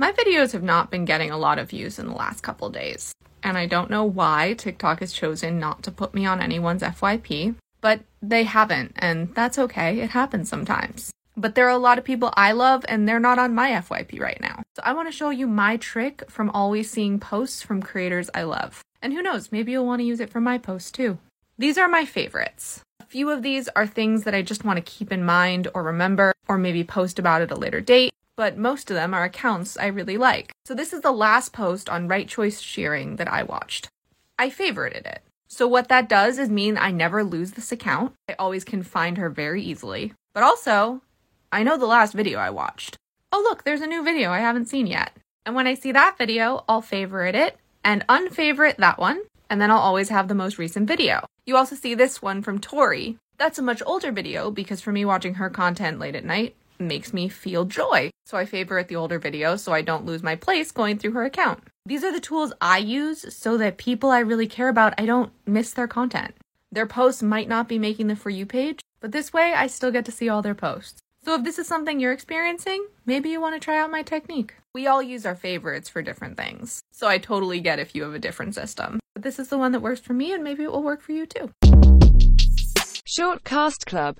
My videos have not been getting a lot of views in the last couple days, and I don't know why TikTok has chosen not to put me on anyone's FYP, but they haven't, and that's okay. It happens sometimes. But there are a lot of people I love, and they're not on my FYP right now. So I want to show you my trick from always seeing posts from creators I love. And who knows, maybe you'll want to use it for my posts too. These are my favorites. A few of these are things that I just want to keep in mind or remember, or maybe post about at a later date, but most of them are accounts I really like. So this is the last post on right choice shearing that I watched. I favorited it. So what that does is mean I never lose this account. I always can find her very easily. But also, I know the last video I watched. Oh, look, there's a new video I haven't seen yet. And when I see that video, I'll favorite it and unfavorite that one, and then I'll always have the most recent video. You also see this one from Tori. That's a much older video because for me, watching her content late at night makes me feel joy. So I favorite the older videos so I don't lose my place going through her account. These are the tools I use so that people I really care about, I don't miss their content. Their posts might not be making the For You page, but this way I still get to see all their posts. So if this is something you're experiencing, maybe you want to try out my technique. We all use our favorites for different things, so I totally get if you have a different system. But this is the one that works for me, and maybe it will work for you too. Short Cast Club